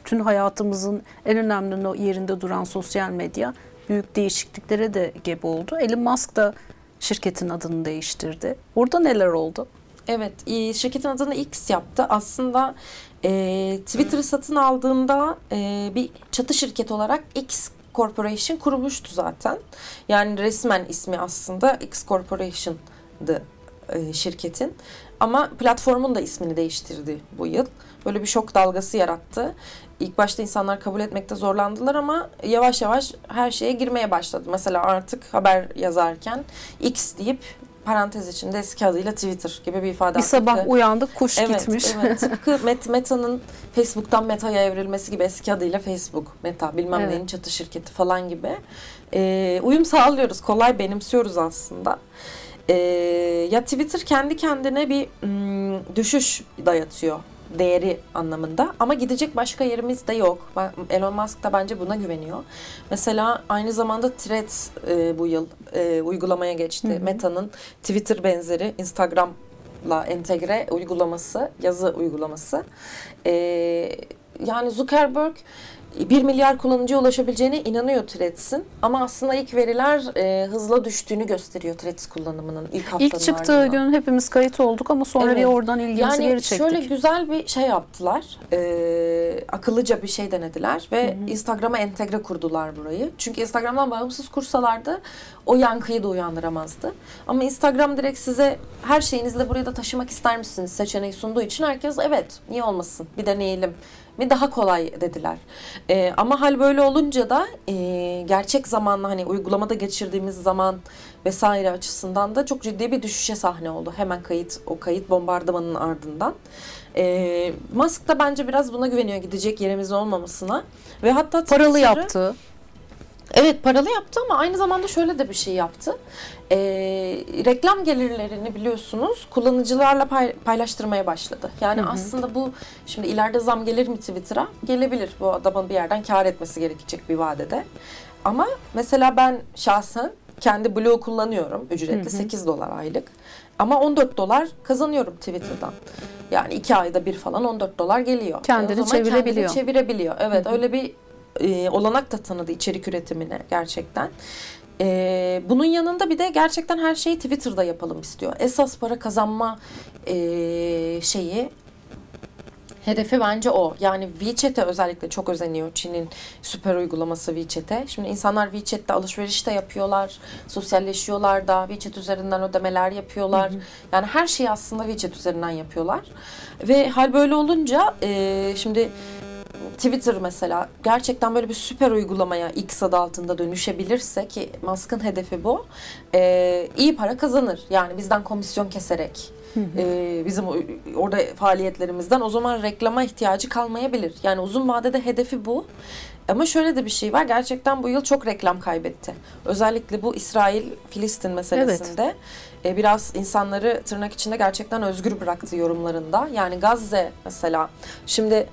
bütün hayatımızın en önemli yerinde duran sosyal medya büyük değişikliklere de gebe oldu. Elon Musk da şirketin adını değiştirdi. Orada neler oldu? Evet, e, şirketin adını X yaptı. Aslında e, Twitter'ı satın aldığında e, bir çatı şirket olarak X Corporation kurulmuştu zaten. Yani resmen ismi aslında X Corporation'dı e, şirketin. Ama platformun da ismini değiştirdi bu yıl. Böyle bir şok dalgası yarattı. İlk başta insanlar kabul etmekte zorlandılar ama yavaş yavaş her şeye girmeye başladı. Mesela artık haber yazarken X deyip parantez içinde eski adıyla Twitter gibi bir ifade Bir sabah tıpkı- uyandık kuş evet, gitmiş. Evet, tıpkı Met- Meta'nın Facebook'tan Meta'ya evrilmesi gibi eski adıyla Facebook, Meta bilmem Evet. neyin çatı şirketi falan gibi. Ee, uyum sağlıyoruz, kolay benimsiyoruz aslında. Ee, ya Twitter kendi kendine bir mm, düşüş dayatıyor değeri anlamında ama gidecek başka yerimiz de yok. Elon Musk da bence buna güveniyor. Mesela aynı zamanda Threads e, bu yıl e, uygulamaya geçti. Meta'nın Twitter benzeri Instagram'la entegre uygulaması, yazı uygulaması. E, yani Zuckerberg 1 milyar kullanıcıya ulaşabileceğine inanıyor Threads'in. Ama aslında ilk veriler e, hızla düştüğünü gösteriyor Threads kullanımının ilk haftanın İlk çıktığı gün hepimiz kayıt olduk ama sonra Evet. bir oradan ilgimizi Yani geri çektik. şöyle güzel bir şey yaptılar. Ee, akıllıca bir şey denediler ve Instagram'a entegre kurdular burayı. Çünkü Instagram'dan bağımsız kursalardı o yankıyı da uyandıramazdı. Ama Instagram direkt size her şeyinizi de buraya da taşımak ister misiniz seçeneği sunduğu için herkes evet niye olmasın bir deneyelim mi daha kolay dediler. Ee, ama hal böyle olunca da e, gerçek zamanla hani uygulamada geçirdiğimiz zaman vesaire açısından da çok ciddi bir düşüşe sahne oldu. Hemen kayıt o kayıt bombardımanın ardından. Ee, Musk da bence biraz buna güveniyor gidecek yerimiz olmamasına ve hatta Paralı Twitter'ı- yaptı. Evet paralı yaptı ama aynı zamanda şöyle de bir şey yaptı. Ee, reklam gelirlerini biliyorsunuz kullanıcılarla pay- paylaştırmaya başladı. Yani aslında bu şimdi ileride zam gelir mi Twitter'a? Gelebilir. Bu adamın bir yerden kar etmesi gerekecek bir vadede. Ama mesela ben şahsen kendi Blue kullanıyorum ücretli 8 dolar aylık. Ama 14 dolar kazanıyorum Twitter'dan. Yani iki ayda bir falan 14 dolar geliyor. Kendini E o zaman çevirebiliyor. Kendini çevirebiliyor. Evet öyle bir e, olanak da tanıdı içerik üretimine gerçekten. E, bunun yanında bir de gerçekten her şeyi Twitter'da yapalım istiyor. Esas para kazanma e, şeyi Hedefi bence o. Yani WeChat'e özellikle çok özeniyor Çin'in süper uygulaması WeChat'e. Şimdi insanlar WeChat'te alışveriş de yapıyorlar, sosyalleşiyorlar da, WeChat üzerinden ödemeler yapıyorlar. Yani her şeyi aslında WeChat üzerinden yapıyorlar. Ve hal böyle olunca e, şimdi Twitter mesela gerçekten böyle bir süper uygulamaya X adı altında dönüşebilirse ki Musk'ın hedefi bu. E, iyi para kazanır. Yani bizden komisyon keserek e, bizim orada faaliyetlerimizden o zaman reklama ihtiyacı kalmayabilir. Yani uzun vadede hedefi bu. Ama şöyle de bir şey var. Gerçekten bu yıl çok reklam kaybetti. Özellikle bu İsrail-Filistin meselesinde evet. e, biraz insanları tırnak içinde gerçekten özgür bıraktı yorumlarında. Yani Gazze mesela şimdi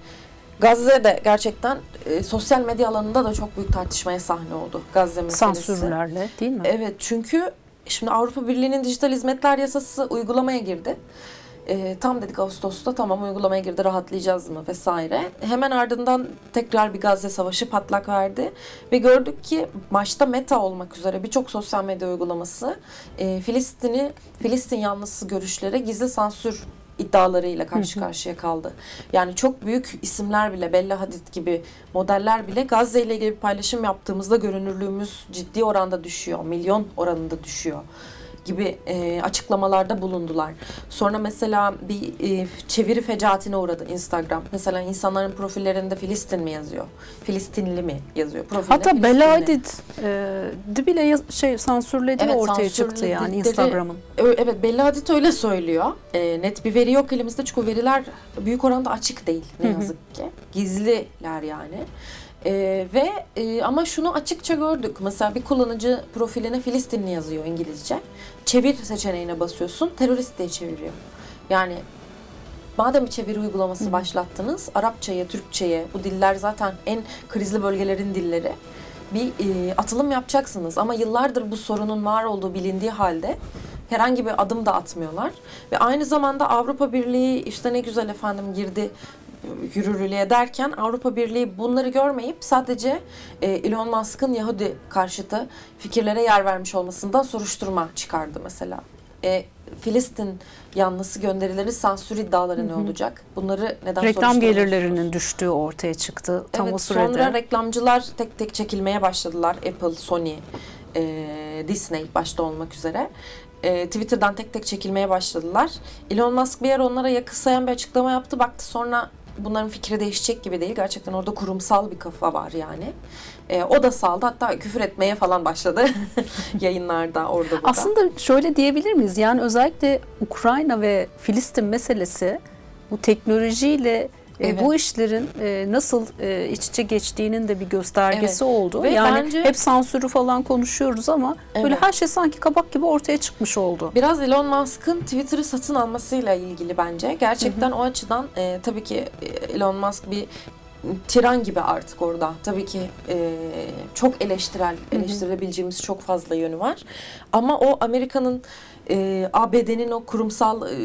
Gazze'de gerçekten e, sosyal medya alanında da çok büyük tartışmaya sahne oldu Gazze meselesi. Sansürlerle değil mi? Evet çünkü şimdi Avrupa Birliği'nin dijital hizmetler yasası uygulamaya girdi. E, tam dedik Ağustos'ta tamam uygulamaya girdi rahatlayacağız mı vesaire. Hemen ardından tekrar bir Gazze Savaşı patlak verdi. Ve gördük ki başta Meta olmak üzere birçok sosyal medya uygulaması e, Filistin'i, Filistin yanlısı görüşlere gizli sansür iddialarıyla karşı karşıya kaldı. Yani çok büyük isimler bile Bella Hadid gibi modeller bile Gazze ile ilgili bir paylaşım yaptığımızda görünürlüğümüz ciddi oranda düşüyor. Milyon oranında düşüyor gibi e, açıklamalarda bulundular. Sonra mesela bir e, çeviri fecaatine uğradı Instagram. Mesela insanların profillerinde Filistin mi yazıyor? Filistinli mi yazıyor? Profilde Hatta Bella Hadid e, bile yaz, şey sansürledi evet, ortaya çıktı yani Instagram'ın. Evet Bella Hadid öyle söylüyor. E, net bir veri yok elimizde çünkü veriler büyük oranda açık değil ne yazık ki. Gizliler yani. Ee, ve e, ama şunu açıkça gördük. Mesela bir kullanıcı profiline Filistinli yazıyor İngilizce. Çevir seçeneğine basıyorsun. Terörist diye çeviriyor. Yani madem bir çeviri uygulaması Hı. başlattınız, Arapçaya, Türkçeye, bu diller zaten en krizli bölgelerin dilleri. Bir e, atılım yapacaksınız ama yıllardır bu sorunun var olduğu bilindiği halde herhangi bir adım da atmıyorlar. Ve aynı zamanda Avrupa Birliği işte ne güzel efendim girdi yürürlüğe derken Avrupa Birliği bunları görmeyip sadece e, Elon Musk'ın Yahudi karşıtı fikirlere yer vermiş olmasından soruşturma çıkardı mesela. E, Filistin yanlısı gönderileri sansür iddiaları ne olacak? Bunları neden Reklam gelirlerinin düştüğü ortaya çıktı tam evet, o sürede. Sonra reklamcılar tek tek çekilmeye başladılar. Apple, Sony, e, Disney başta olmak üzere. E, Twitter'dan tek tek çekilmeye başladılar. Elon Musk bir yer onlara yakısayan bir açıklama yaptı. Baktı sonra bunların fikri değişecek gibi değil. Gerçekten orada kurumsal bir kafa var yani. E, o da saldı. Hatta küfür etmeye falan başladı yayınlarda orada burada. Aslında şöyle diyebilir miyiz? Yani özellikle Ukrayna ve Filistin meselesi bu teknolojiyle e, evet. bu işlerin e, nasıl e, iç içe geçtiğinin de bir göstergesi evet. oldu. Ve yani bence, hep sansürü falan konuşuyoruz ama evet. böyle her şey sanki kabak gibi ortaya çıkmış oldu. Biraz Elon Musk'ın Twitter'ı satın almasıyla ilgili bence. Gerçekten hı hı. o açıdan e, tabii ki Elon Musk bir tiran gibi artık orada. Tabii ki e, çok eleştirel, eleştirebileceğimiz çok fazla yönü var. Ama o Amerika'nın e, ABD'nin o kurumsal e,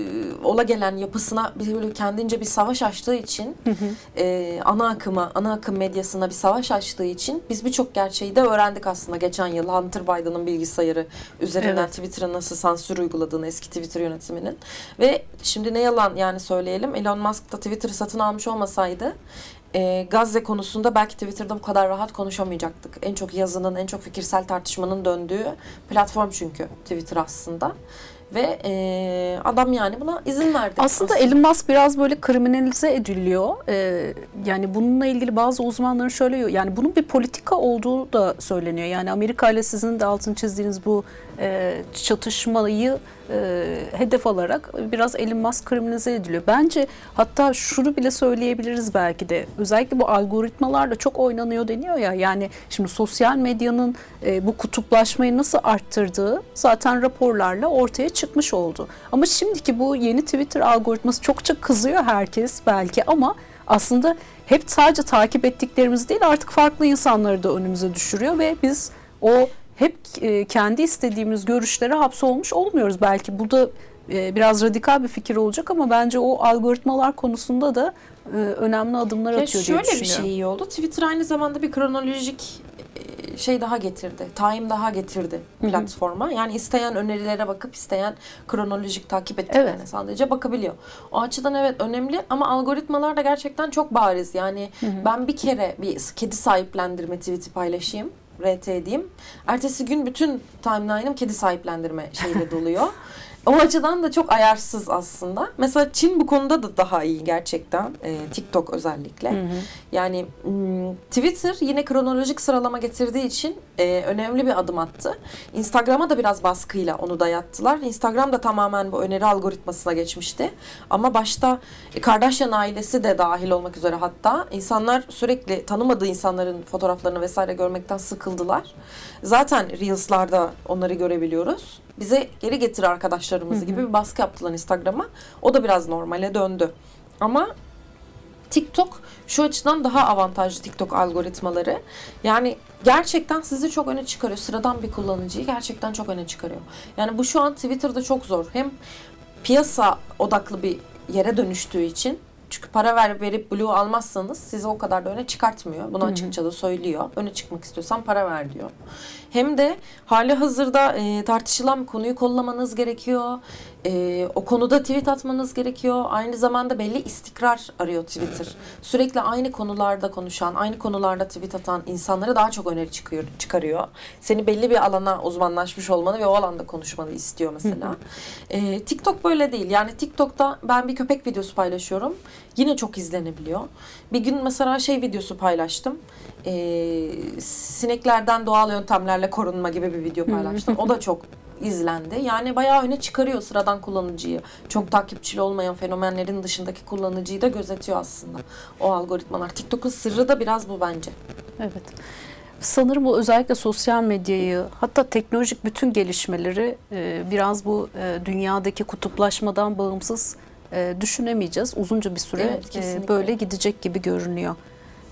ola gelen yapısına bir böyle kendince bir savaş açtığı için hı hı. E, ana akıma, ana akım medyasına bir savaş açtığı için biz birçok gerçeği de öğrendik aslında geçen yıl Hunter Biden'ın bilgisayarı üzerinden evet. Twitter'a nasıl sansür uyguladığını eski Twitter yönetiminin ve şimdi ne yalan yani söyleyelim Elon Musk da Twitter'ı satın almış olmasaydı e, Gazze konusunda belki Twitter'da bu kadar rahat konuşamayacaktık. En çok yazının, en çok fikirsel tartışmanın döndüğü platform çünkü Twitter aslında. Ve e, adam yani buna izin verdi. Aslında, aslında. Elon Musk biraz böyle kriminalize ediliyor. Ee, yani bununla ilgili bazı uzmanların şöyle yani bunun bir politika olduğu da söyleniyor. Yani Amerika ile sizin de altını çizdiğiniz bu e, çatışmayı e, hedef alarak biraz Elon Musk kriminalize ediliyor. Bence hatta şunu bile söyleyebiliriz belki de. Özellikle bu algoritmalarla çok oynanıyor deniyor ya. Yani şimdi sosyal medyanın e, bu kutuplaşmayı nasıl arttırdığı zaten raporlarla ortaya çıkmış oldu. Ama şimdiki bu yeni Twitter algoritması çokça kızıyor herkes belki ama aslında hep sadece takip ettiklerimiz değil artık farklı insanları da önümüze düşürüyor ve biz o hep e, kendi istediğimiz görüşlere hapsolmuş olmuyoruz. Belki bu da e, biraz radikal bir fikir olacak ama bence o algoritmalar konusunda da e, önemli adımlar ya atıyor diye düşünüyorum. Şöyle bir şey iyi oldu. Twitter aynı zamanda bir kronolojik şey daha getirdi. Time daha getirdi platforma. Yani isteyen önerilere bakıp isteyen kronolojik takip ettiklerine evet. sadece bakabiliyor. O açıdan evet önemli ama algoritmalar da gerçekten çok bariz. Yani hı hı. ben bir kere bir kedi sahiplendirme tweet'i paylaşayım. RT diyeyim. Ertesi gün bütün timeline'ım kedi sahiplendirme şeyle doluyor. o açıdan da çok ayarsız aslında. Mesela Çin bu konuda da daha iyi gerçekten. E, TikTok özellikle. Hı hı. Yani m, Twitter yine kronolojik sıralama getirdiği için e, önemli bir adım attı. Instagram'a da biraz baskıyla onu dayattılar. Instagram da tamamen bu öneri algoritmasına geçmişti. Ama başta e, Kardashian ailesi de dahil olmak üzere hatta insanlar sürekli tanımadığı insanların fotoğraflarını vesaire görmekten sıkıldılar. Zaten Reels'larda onları görebiliyoruz. Bize geri getir arkadaşlarımızı gibi bir baskı yaptılar Instagram'a. O da biraz normale döndü. Ama TikTok şu açıdan daha avantajlı TikTok algoritmaları. Yani gerçekten sizi çok öne çıkarıyor. Sıradan bir kullanıcıyı gerçekten çok öne çıkarıyor. Yani bu şu an Twitter'da çok zor. Hem piyasa odaklı bir yere dönüştüğü için çünkü para ver verip blue almazsanız sizi o kadar da öne çıkartmıyor. Bunu açıkça da söylüyor. Öne çıkmak istiyorsan para ver diyor. Hem de hali hazırda e, tartışılan konuyu kollamanız gerekiyor. E, o konuda tweet atmanız gerekiyor. Aynı zamanda belli istikrar arıyor Twitter. Sürekli aynı konularda konuşan, aynı konularda tweet atan insanlara daha çok öneri çıkıyor, çıkarıyor. Seni belli bir alana uzmanlaşmış olmanı ve o alanda konuşmanı istiyor mesela. e, TikTok böyle değil. Yani TikTok'ta ben bir köpek videosu paylaşıyorum. Yine çok izlenebiliyor. Bir gün mesela şey videosu paylaştım. Ee, sineklerden doğal yöntemlerle korunma gibi bir video paylaştım. o da çok izlendi. Yani bayağı öne çıkarıyor sıradan kullanıcıyı. Çok takipçili olmayan fenomenlerin dışındaki kullanıcıyı da gözetiyor aslında o algoritmalar. TikTok'un sırrı da biraz bu bence. Evet. Sanırım bu özellikle sosyal medyayı hatta teknolojik bütün gelişmeleri e, biraz bu e, dünyadaki kutuplaşmadan bağımsız e, düşünemeyeceğiz. Uzunca bir süre evet, böyle gidecek gibi görünüyor.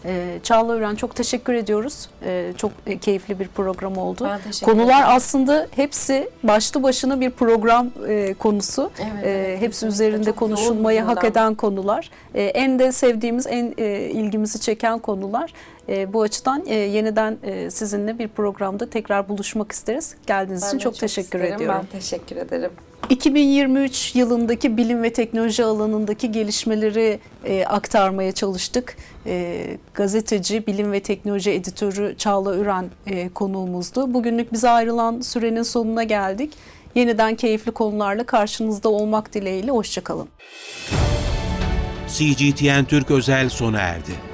Ee, Çağla Ören çok teşekkür ediyoruz. Ee, çok e, keyifli bir program oldu. Konular ederim. aslında hepsi başlı başına bir program e, konusu. Evet, evet, hepsi üzerinde konuşulmayı hak eden konular. en de sevdiğimiz, en ilgimizi çeken konular. bu açıdan yeniden sizinle bir programda tekrar buluşmak isteriz. Geldiğiniz ben için çok, çok teşekkür isterim. ediyorum. Ben teşekkür ederim. 2023 yılındaki bilim ve teknoloji alanındaki gelişmeleri e, aktarmaya çalıştık. E, gazeteci, bilim ve teknoloji editörü Çağla Üren e, konuğumuzdu. Bugünlük bize ayrılan sürenin sonuna geldik. Yeniden keyifli konularla karşınızda olmak dileğiyle. Hoşçakalın. CGTN Türk özel sona erdi.